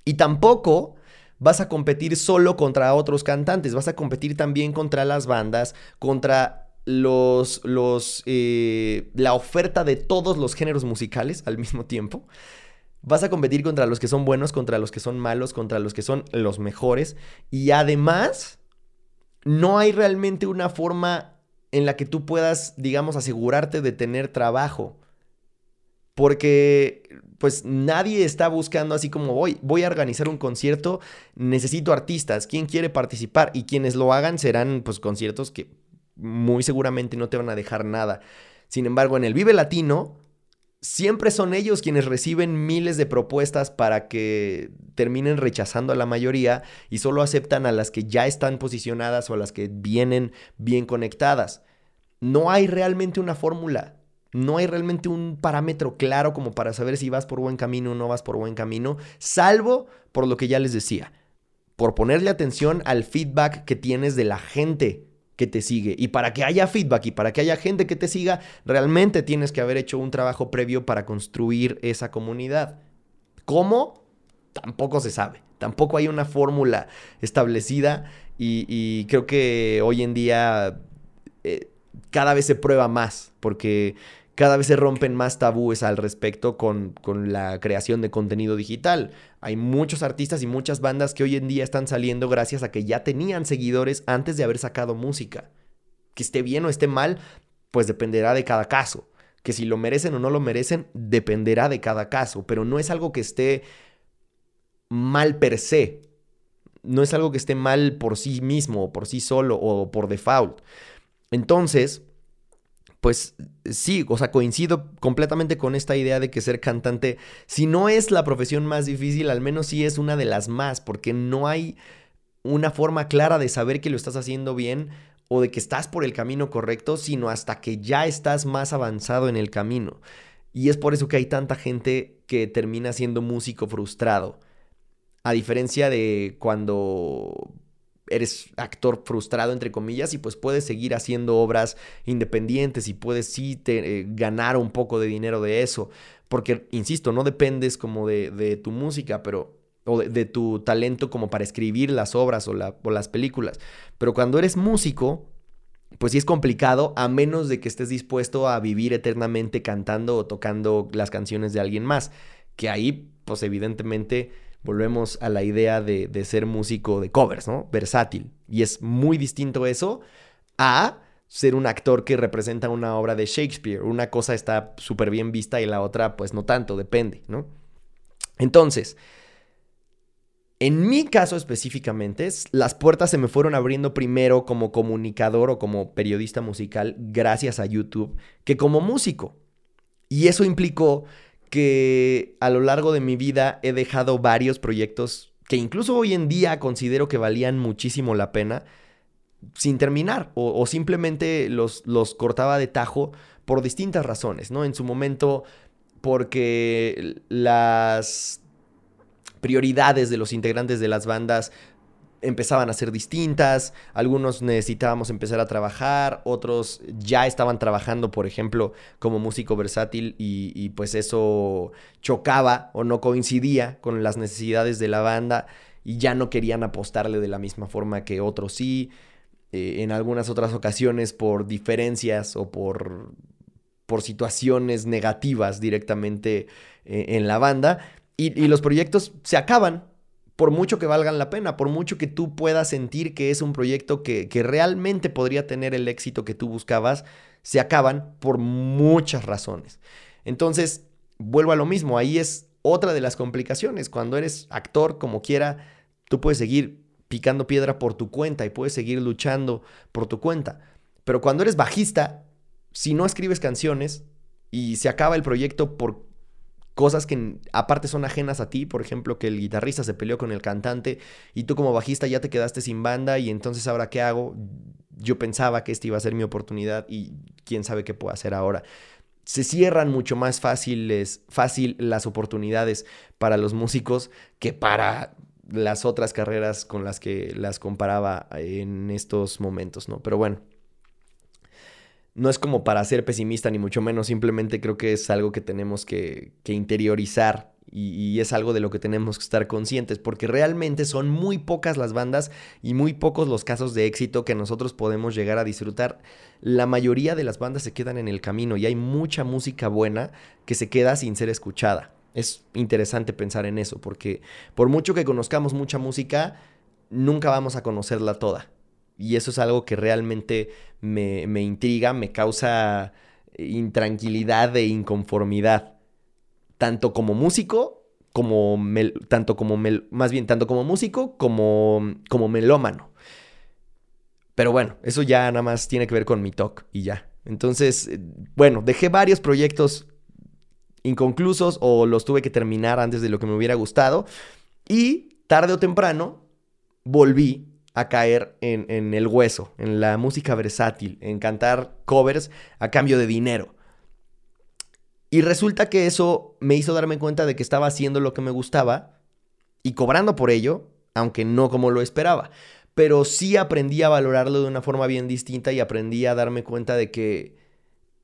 Y tampoco vas a competir solo contra otros cantantes, vas a competir también contra las bandas, contra los, los, eh, la oferta de todos los géneros musicales al mismo tiempo. Vas a competir contra los que son buenos, contra los que son malos, contra los que son los mejores. Y además, no hay realmente una forma en la que tú puedas, digamos, asegurarte de tener trabajo. porque pues nadie está buscando así como voy, voy a organizar un concierto, necesito artistas, ¿quién quiere participar? Y quienes lo hagan serán pues conciertos que muy seguramente no te van a dejar nada. Sin embargo, en el Vive Latino, siempre son ellos quienes reciben miles de propuestas para que terminen rechazando a la mayoría y solo aceptan a las que ya están posicionadas o a las que vienen bien conectadas. No hay realmente una fórmula. No hay realmente un parámetro claro como para saber si vas por buen camino o no vas por buen camino, salvo por lo que ya les decía, por ponerle atención al feedback que tienes de la gente que te sigue. Y para que haya feedback y para que haya gente que te siga, realmente tienes que haber hecho un trabajo previo para construir esa comunidad. ¿Cómo? Tampoco se sabe. Tampoco hay una fórmula establecida y, creo que hoy en día eh, cada vez se prueba más porque cada vez se rompen más tabúes al respecto con, con, la creación de contenido digital. Hay muchos artistas y muchas bandas que hoy en día están saliendo gracias a que ya tenían seguidores antes de haber sacado música. Que esté bien o esté mal, pues dependerá de cada caso. Que si lo merecen o no lo merecen, dependerá de cada caso. Pero no es algo que esté mal per se. No es algo que esté mal por sí mismo, o por sí solo, o por default. Entonces, pues sí, o sea, coincido completamente con esta idea de que ser cantante, si no es la profesión más difícil, al menos sí es una de las más, porque no hay una forma clara de saber que lo estás haciendo bien o de que estás por el camino correcto, sino hasta que ya estás más avanzado en el camino. Y es por eso que hay tanta gente que termina siendo músico frustrado. A diferencia de cuando eres actor frustrado, entre comillas, y pues puedes seguir haciendo obras independientes y puedes sí eh, ganar un poco de dinero de eso. Porque, insisto, no dependes como de, tu música, pero o de, tu talento como para escribir las obras o, o las películas. Pero cuando eres músico, pues sí es complicado a menos de que estés dispuesto a vivir eternamente cantando o tocando las canciones de alguien más. Que ahí, pues evidentemente volvemos a la idea de, ser músico de covers, ¿no? Versátil. Y es muy distinto eso a ser un actor que representa una obra de Shakespeare. Una cosa está súper bien vista y la otra pues no tanto, depende, ¿no? Entonces, en mi caso específicamente, las puertas se me fueron abriendo primero como comunicador o como periodista musical gracias a YouTube que como músico. Y eso implicó que a lo largo de mi vida he dejado varios proyectos que incluso hoy en día considero que valían muchísimo la pena sin terminar o, simplemente los, los cortaba de tajo por distintas razones, ¿no? En su momento porque las prioridades de los integrantes de las bandas empezaban a ser distintas, algunos necesitábamos empezar a trabajar, otros ya estaban trabajando, por ejemplo, como músico versátil y, pues eso chocaba o no coincidía con las necesidades de la banda y ya no querían apostarle de la misma forma que otros. Sí, eh, en algunas otras ocasiones por diferencias o por, por situaciones negativas directamente eh, en la banda. Y los proyectos se acaban por mucho que valgan la pena, por mucho que tú puedas sentir que es un proyecto que, realmente podría tener el éxito que tú buscabas, se acaban por muchas razones. Entonces, vuelvo a lo mismo, ahí es otra de las complicaciones. Cuando eres actor, como quiera, tú puedes seguir picando piedra por tu cuenta y puedes seguir luchando por tu cuenta. Pero cuando eres bajista, si no escribes canciones y se acaba el proyecto por cosas que aparte son ajenas a ti, por ejemplo, que el guitarrista se peleó con el cantante y tú como bajista ya te quedaste sin banda y entonces ahora qué hago? Yo pensaba que esta iba a ser mi oportunidad y quién sabe qué puedo hacer ahora. Se cierran mucho más fáciles, fácil las oportunidades para los músicos que para las otras carreras con las que las comparaba en estos momentos, ¿no? Pero bueno, no es como para ser pesimista, ni mucho menos, simplemente creo que es algo que tenemos que, interiorizar y, es algo de lo que tenemos que estar conscientes, porque realmente son muy pocas las bandas y muy pocos los casos de éxito que nosotros podemos llegar a disfrutar. La mayoría de las bandas se quedan en el camino y hay mucha música buena que se queda sin ser escuchada. Es interesante pensar en eso, porque por mucho que conozcamos mucha música, nunca vamos a conocerla toda. Y eso es algo que realmente me, intriga, me causa intranquilidad e inconformidad. tanto como músico, como mel- tanto como mel- más bien tanto como músico como como melómano. Pero bueno, eso ya nada más tiene que ver con mi talk y ya. Entonces, eh, bueno, dejé varios proyectos inconclusos o los tuve que terminar antes de lo que me hubiera gustado. Y tarde o temprano volví a caer en, el hueso, en la música versátil, en cantar covers a cambio de dinero. Y resulta que eso me hizo darme cuenta de que estaba haciendo lo que me gustaba y cobrando por ello, aunque no como lo esperaba. Pero sí aprendí a valorarlo de una forma bien distinta y aprendí a darme cuenta de que,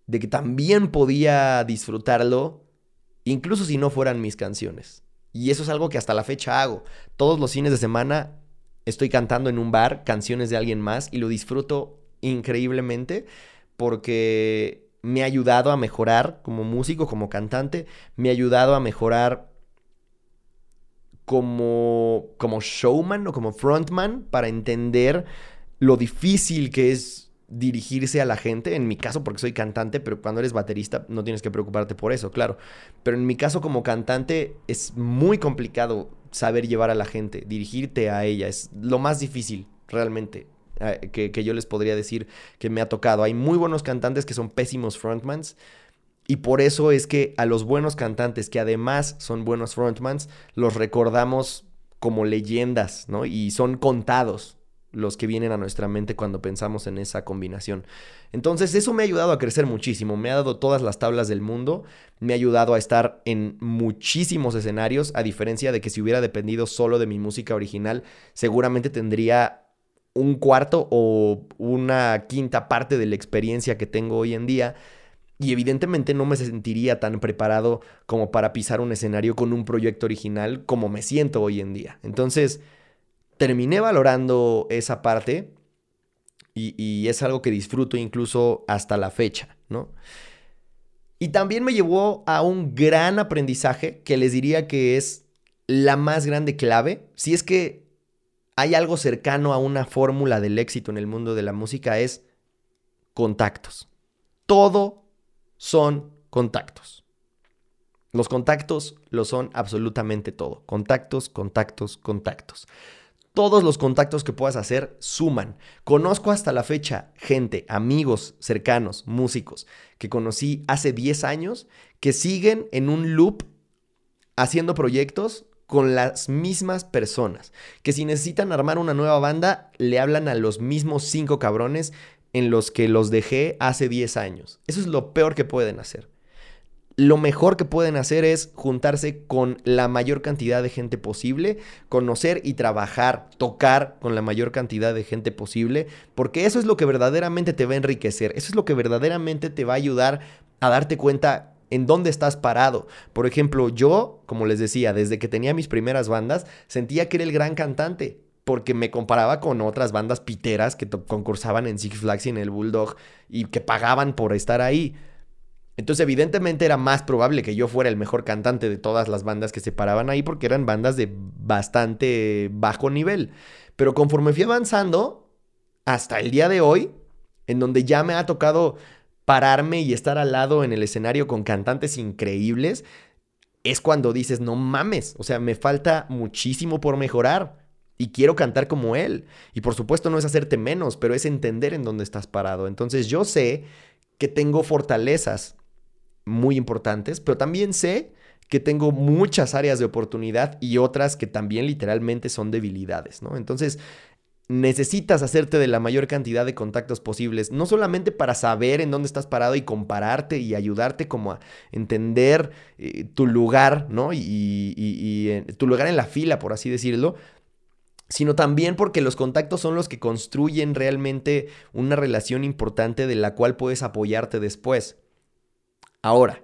de que también podía disfrutarlo, incluso si no fueran mis canciones. Y eso es algo que hasta la fecha hago. Todos los fines de semana estoy cantando en un bar canciones de alguien más y lo disfruto increíblemente porque me ha ayudado a mejorar como músico, como cantante, me ha ayudado a mejorar como, como showman o como frontman para entender lo difícil que es dirigirse a la gente. En mi caso, porque soy cantante, pero cuando eres baterista no tienes que preocuparte por eso, claro. Pero en mi caso como cantante es muy complicado saber llevar a la gente, dirigirte a ella. Es lo más difícil, realmente, eh, que, que yo les podría decir que me ha tocado. Hay muy buenos cantantes que son pésimos frontmans. Y por eso es que a los buenos cantantes, que además son buenos frontmans, los recordamos como leyendas, ¿no? Y son contados los que vienen a nuestra mente cuando pensamos en esa combinación. Entonces eso me ha ayudado a crecer muchísimo, me ha dado todas las tablas del mundo, me ha ayudado a estar en muchísimos escenarios, a diferencia de que si hubiera dependido solo de mi música original, seguramente tendría un cuarto o una quinta parte de la experiencia que tengo hoy en día. Y evidentemente no me sentiría tan preparado como para pisar un escenario con un proyecto original como me siento hoy en día. Entonces, terminé valorando esa parte y, es algo que disfruto incluso hasta la fecha, ¿no? Y también me llevó a un gran aprendizaje que les diría que es la más grande clave. Si es que hay algo cercano a una fórmula del éxito en el mundo de la música es contactos. Todo son contactos. Los contactos lo son absolutamente todo. Contactos, contactos, contactos. Todos los contactos que puedas hacer suman. Conozco hasta la fecha gente, amigos cercanos, músicos, que conocí hace 10 años, que siguen en un loop haciendo proyectos con las mismas personas. Que si necesitan armar una nueva banda, le hablan a los mismos cinco cabrones en los que los dejé hace 10 años. Eso es lo peor que pueden hacer. Lo mejor que pueden hacer es juntarse con la mayor cantidad de gente posible, conocer y trabajar, tocar con la mayor cantidad de gente posible, porque eso es lo que verdaderamente te va a enriquecer, eso es lo que verdaderamente te va a ayudar a darte cuenta en dónde estás parado. Por ejemplo, yo, como les decía, desde que tenía mis primeras bandas, sentía que era el gran cantante, porque me comparaba con otras bandas piteras que concursaban en Six Flags y en el Bulldog y que pagaban por estar ahí. Entonces, evidentemente era más probable que yo fuera el mejor cantante de todas las bandas que se paraban ahí porque eran bandas de bastante bajo nivel. Pero conforme fui avanzando, hasta el día de hoy, en donde ya me ha tocado pararme y estar al lado en el escenario con cantantes increíbles, es cuando dices, no mames, o sea, me falta muchísimo por mejorar y quiero cantar como él. Y por supuesto no es hacerte menos, pero es entender en dónde estás parado. Entonces yo sé que tengo fortalezas muy importantes, pero también sé que tengo muchas áreas de oportunidad y otras que también literalmente son debilidades, ¿no? Entonces, necesitas hacerte de la mayor cantidad de contactos posibles, no solamente para saber en dónde estás parado y compararte y ayudarte como a entender eh, tu lugar, ¿no? Y, eh, tu lugar en la fila, por así decirlo, sino también porque los contactos son los que construyen realmente una relación importante de la cual puedes apoyarte después. Ahora,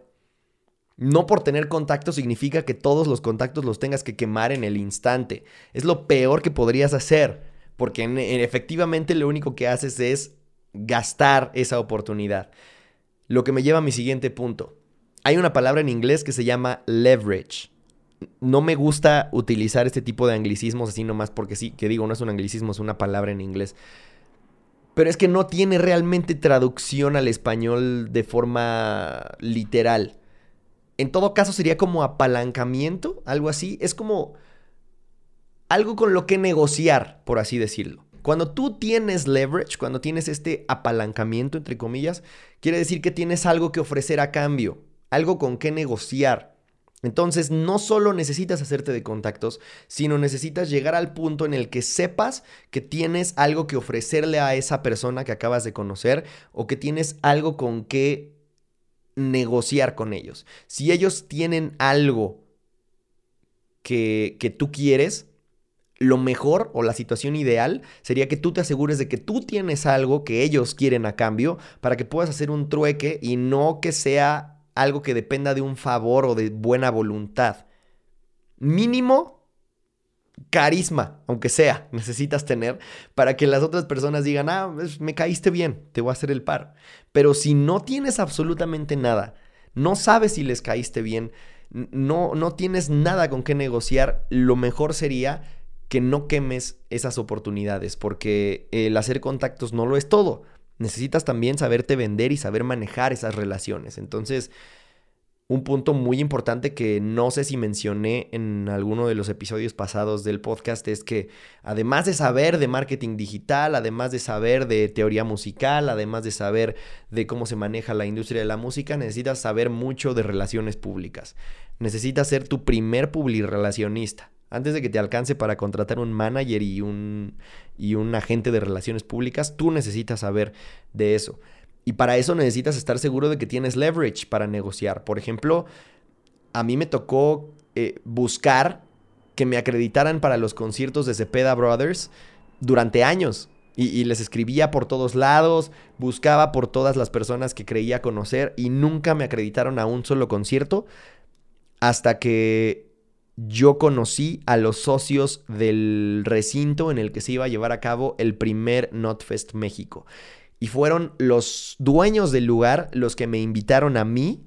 no por tener contactos significa que todos los contactos los tengas que quemar en el instante. Es lo peor que podrías hacer, porque en, en, efectivamente lo único que haces es gastar esa oportunidad. Lo que me lleva a mi siguiente punto. Hay una palabra en inglés que se llama leverage. No me gusta utilizar este tipo de anglicismos así nomás porque sí, que digo, no es un anglicismo, es una palabra en inglés. Pero es que no tiene realmente traducción al español de forma literal. en todo caso sería como apalancamiento, algo así. Es como algo con lo que negociar, por así decirlo. Cuando tú tienes leverage, cuando tienes este apalancamiento, entre comillas, quiere decir que tienes algo que ofrecer a cambio, algo con que negociar. Entonces, no solo necesitas hacerte de contactos, sino necesitas llegar al punto en el que sepas que tienes algo que ofrecerle a esa persona que acabas de conocer o que tienes algo con que negociar con ellos. Si ellos tienen algo que, que tú quieres, lo mejor o la situación ideal sería que tú te asegures de que tú tienes algo que ellos quieren a cambio para que puedas hacer un trueque y no que sea algo que dependa de un favor o de buena voluntad. Mínimo carisma, aunque sea, necesitas tener para que las otras personas digan, ah, me caíste bien, te voy a hacer el par. Pero si no tienes absolutamente nada, no sabes si les caíste bien, no, no tienes nada con qué negociar, lo mejor sería que no quemes esas oportunidades, porque el hacer contactos no lo es todo. Necesitas también saberte vender y saber manejar esas relaciones. Entonces, un punto muy importante que no sé si mencioné en alguno de los episodios pasados del podcast es que además de saber de marketing digital, además de saber de teoría musical, además de saber de cómo se maneja la industria de la música, necesitas saber mucho de relaciones públicas. Necesitas ser tu primer publirelacionista. Antes de que te alcance para contratar un manager y un, y un agente de relaciones públicas, tú necesitas saber de eso. Y para eso necesitas estar seguro de que tienes leverage para negociar. Por ejemplo, a mí me tocó eh, buscar que me acreditaran para los conciertos de Cepeda Brothers durante años. Y, y, les escribía por todos lados, buscaba por todas las personas que creía conocer y nunca me acreditaron a un solo concierto hasta que yo conocí a los socios del recinto en el que se iba a llevar a cabo el primer Notfest México. Y fueron los dueños del lugar los que me invitaron a mí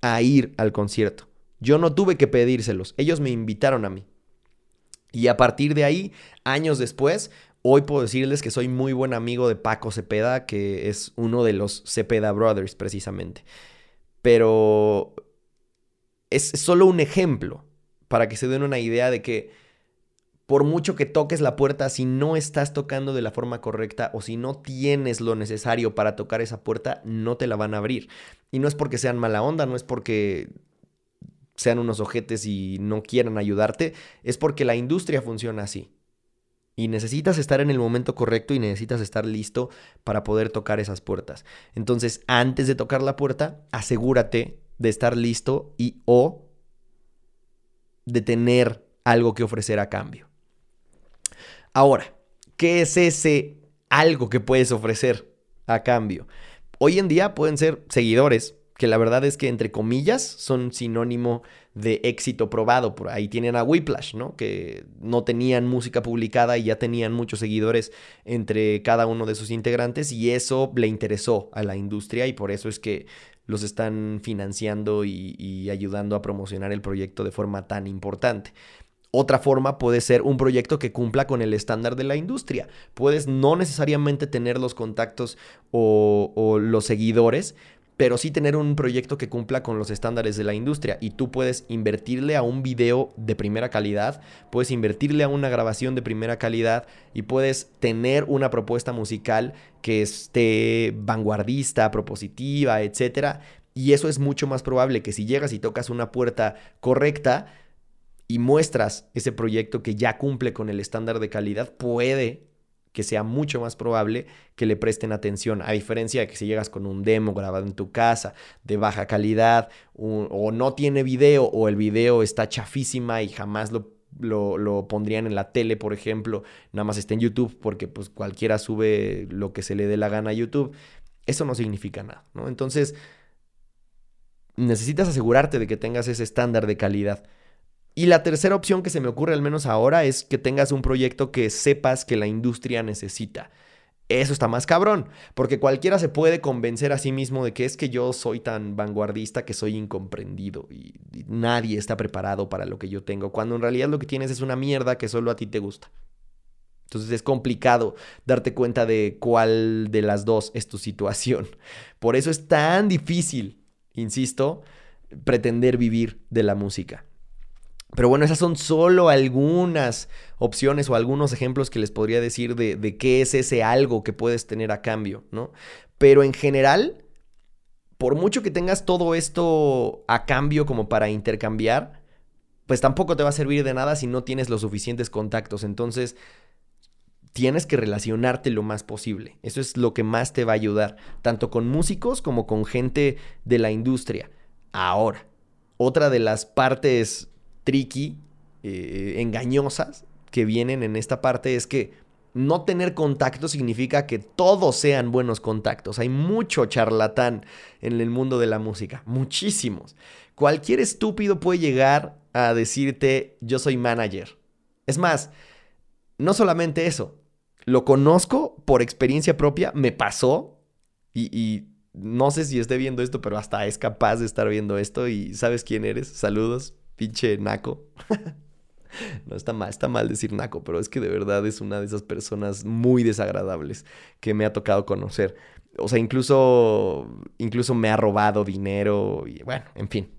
a ir al concierto. Yo no tuve que pedírselos, ellos me invitaron a mí. Y a partir de ahí, años después, hoy puedo decirles que soy muy buen amigo de Paco Cepeda, que es uno de los Cepeda Brothers precisamente. Pero es solo un ejemplo para que se den una idea de que por mucho que toques la puerta, si no estás tocando de la forma correcta o si no tienes lo necesario para tocar esa puerta, no te la van a abrir. Y no es porque sean mala onda, no es porque sean unos ojetes y no quieran ayudarte, es porque la industria funciona así. Y necesitas estar en el momento correcto y necesitas estar listo para poder tocar esas puertas. Entonces, antes de tocar la puerta, asegúrate de estar listo y o de tener algo que ofrecer a cambio. Ahora, ¿qué es ese algo que puedes ofrecer a cambio? Hoy en día pueden ser seguidores, que la verdad es que entre comillas son sinónimo de éxito probado. Por ahí tienen a Whiplash, ¿no? Que no tenían música publicada y ya tenían muchos seguidores entre cada uno de sus integrantes y eso le interesó a la industria y por eso es que los están financiando y, ayudando a promocionar el proyecto de forma tan importante. Otra forma puede ser un proyecto que cumpla con el estándar de la industria. Puedes no necesariamente tener los contactos o, los seguidores, pero sí tener un proyecto que cumpla con los estándares de la industria. Y tú puedes invertirle a un video de primera calidad, puedes invertirle a una grabación de primera calidad y puedes tener una propuesta musical que esté vanguardista, propositiva, etc. Y eso es mucho más probable que si llegas y tocas una puerta correcta, y muestras ese proyecto que ya cumple con el estándar de calidad, puede que sea mucho más probable que le presten atención, a diferencia de que si llegas con un demo grabado en tu casa de baja calidad o no tiene video o el video está chafísima y jamás lo, lo, pondrían en la tele, por ejemplo, nada más está en YouTube porque pues cualquiera sube lo que se le dé la gana a YouTube, eso no significa nada, ¿no? Entonces, necesitas asegurarte de que tengas ese estándar de calidad. Y la tercera opción que se me ocurre al menos ahora es que tengas un proyecto que sepas que la industria necesita. Eso está más cabrón, porque cualquiera se puede convencer a sí mismo de que es que yo soy tan vanguardista que soy incomprendido y, nadie está preparado para lo que yo tengo, cuando en realidad lo que tienes es una mierda que solo a ti te gusta. Entonces es complicado darte cuenta de cuál de las dos es tu situación. Por eso es tan difícil, insisto, pretender vivir de la música. Pero bueno, esas son solo algunas opciones o algunos ejemplos que les podría decir de, de, qué es ese algo que puedes tener a cambio, ¿no? Pero en general, por mucho que tengas todo esto a cambio como para intercambiar, pues tampoco te va a servir de nada si no tienes los suficientes contactos. Entonces, tienes que relacionarte lo más posible. Eso es lo que más te va a ayudar, tanto con músicos como con gente de la industria. Ahora, otra de las partes tricky, eh, engañosas que vienen en esta parte es que no tener contacto significa que todos sean buenos contactos. Hay mucho charlatán en el mundo de la música, muchísimos. Cualquier estúpido puede llegar a decirte yo soy manager. Es más, no solamente eso, lo conozco por experiencia propia, me pasó y, no sé si esté viendo esto, pero hasta es capaz de estar viendo esto y sabes quién eres. Saludos, pinche naco. no está mal, está mal decir naco, pero es que de verdad es una de esas personas muy desagradables que me ha tocado conocer. O sea, incluso, incluso me ha robado dinero y bueno, en fin.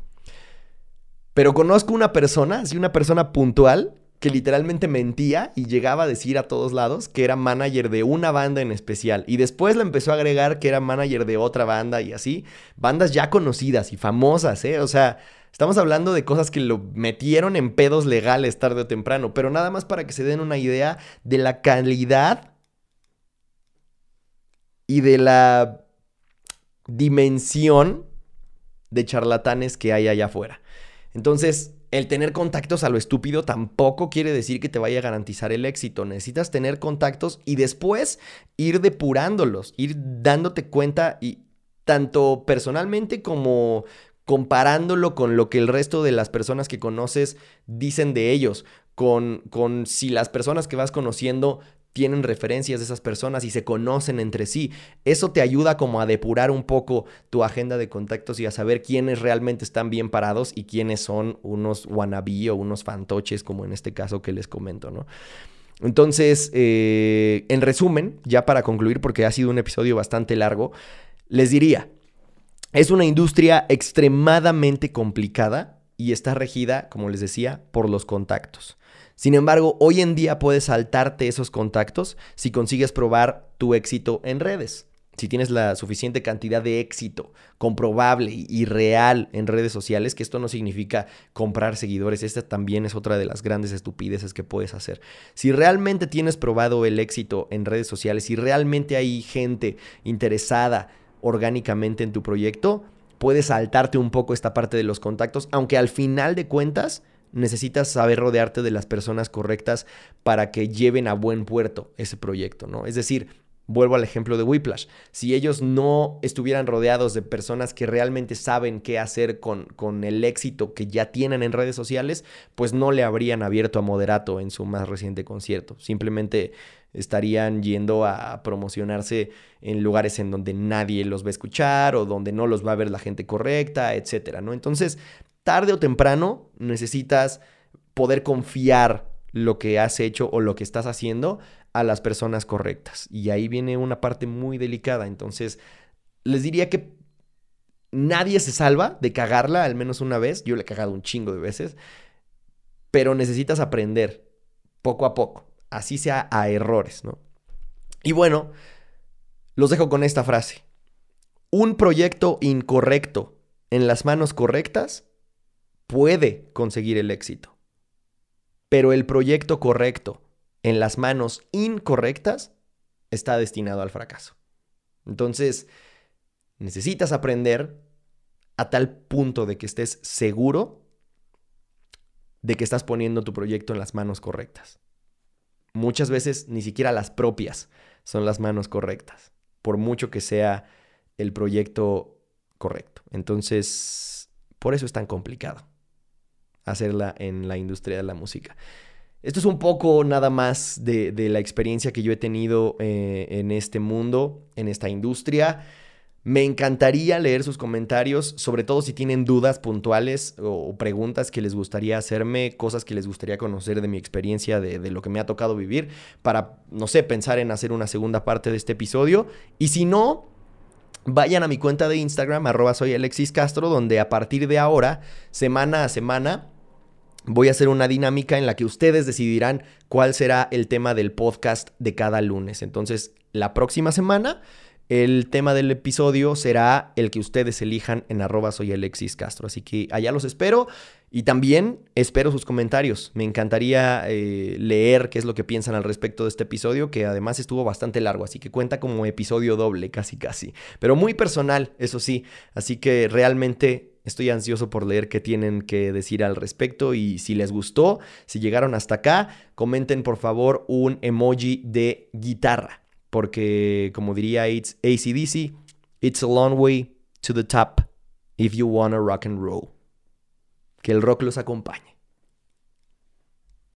Pero conozco una persona, así una persona puntual, que literalmente mentía y llegaba a decir a todos lados que era manager de una banda en especial. Y después le empezó a agregar que era manager de otra banda y así. Bandas ya conocidas y famosas, ¿eh? O sea, estamos hablando de cosas que lo metieron en pedos legales tarde o temprano. Pero nada más para que se den una idea de la calidad y de la dimensión de charlatanes que hay allá afuera. Entonces, el tener contactos a lo estúpido tampoco quiere decir que te vaya a garantizar el éxito. Necesitas tener contactos y después ir depurándolos, ir dándote cuenta y tanto personalmente como comparándolo con lo que el resto de las personas que conoces dicen de ellos, con, con si las personas que vas conociendo tienen referencias de esas personas y se conocen entre sí. Eso te ayuda como a depurar un poco tu agenda de contactos y a saber quiénes realmente están bien parados y quiénes son unos wannabe o unos fantoches, como en este caso que les comento, ¿no? Entonces, eh, en resumen, ya para concluir, porque ha sido un episodio bastante largo, les diría, es una industria extremadamente complicada y está regida, como les decía, por los contactos. Sin embargo, hoy en día puedes saltarte esos contactos si consigues probar tu éxito en redes. Si tienes la suficiente cantidad de éxito comprobable y real en redes sociales, que esto no significa comprar seguidores, esta también es otra de las grandes estupideces que puedes hacer. Si realmente tienes probado el éxito en redes sociales, si realmente hay gente interesada orgánicamente en tu proyecto, puedes saltarte un poco esta parte de los contactos, aunque al final de cuentas necesitas saber rodearte de las personas correctas para que lleven a buen puerto ese proyecto, ¿no? Es decir, vuelvo al ejemplo de Whiplash, si ellos no estuvieran rodeados de personas que realmente saben qué hacer con, con el éxito que ya tienen en redes sociales, pues no le habrían abierto a Moderato en su más reciente concierto. Simplemente estarían yendo a promocionarse en lugares en donde nadie los va a escuchar o donde no los va a ver la gente correcta, etcétera, ¿no? Entonces, tarde o temprano necesitas poder confiar lo que has hecho o lo que estás haciendo a las personas correctas. Y ahí viene una parte muy delicada. Entonces, les diría que nadie se salva de cagarla al menos una vez. Yo le he cagado un chingo de veces. Pero necesitas aprender poco a poco. Así sea a errores, ¿no? Y bueno, los dejo con esta frase. Un proyecto incorrecto en las manos correctas puede conseguir el éxito. Pero el proyecto correcto en las manos incorrectas está destinado al fracaso. Entonces, necesitas aprender a tal punto de que estés seguro de que estás poniendo tu proyecto en las manos correctas. Muchas veces ni siquiera las propias son las manos correctas, por mucho que sea el proyecto correcto. Entonces, por eso es tan complicado hacerla en la industria de la música. Esto es un poco nada más de, la experiencia que yo he tenido eh, en este mundo, en esta industria. Me encantaría leer sus comentarios, sobre todo si tienen dudas puntuales o preguntas que les gustaría hacerme, cosas que les gustaría conocer de mi experiencia, de, lo que me ha tocado vivir, para, no sé, pensar en hacer una segunda parte de este episodio. Y si no, vayan a mi cuenta de Instagram, arroba soy Alexis Castro, donde a partir de ahora, semana a semana, voy a hacer una dinámica en la que ustedes decidirán cuál será el tema del podcast de cada lunes. Entonces, la próxima semana, el tema del episodio será el que ustedes elijan en arroba soy Alexis Castro. Así que allá los espero. Y también espero sus comentarios. Me encantaría eh, leer qué es lo que piensan al respecto de este episodio, que además estuvo bastante largo, así que cuenta como episodio doble, casi casi. Pero muy personal, eso sí. Así que realmente estoy ansioso por leer qué tienen que decir al respecto y si les gustó, si llegaron hasta acá, comenten por favor un emoji de guitarra, porque como diría ACDC, it's a long way to the top if you wanna rock and roll. Que el rock los acompañe.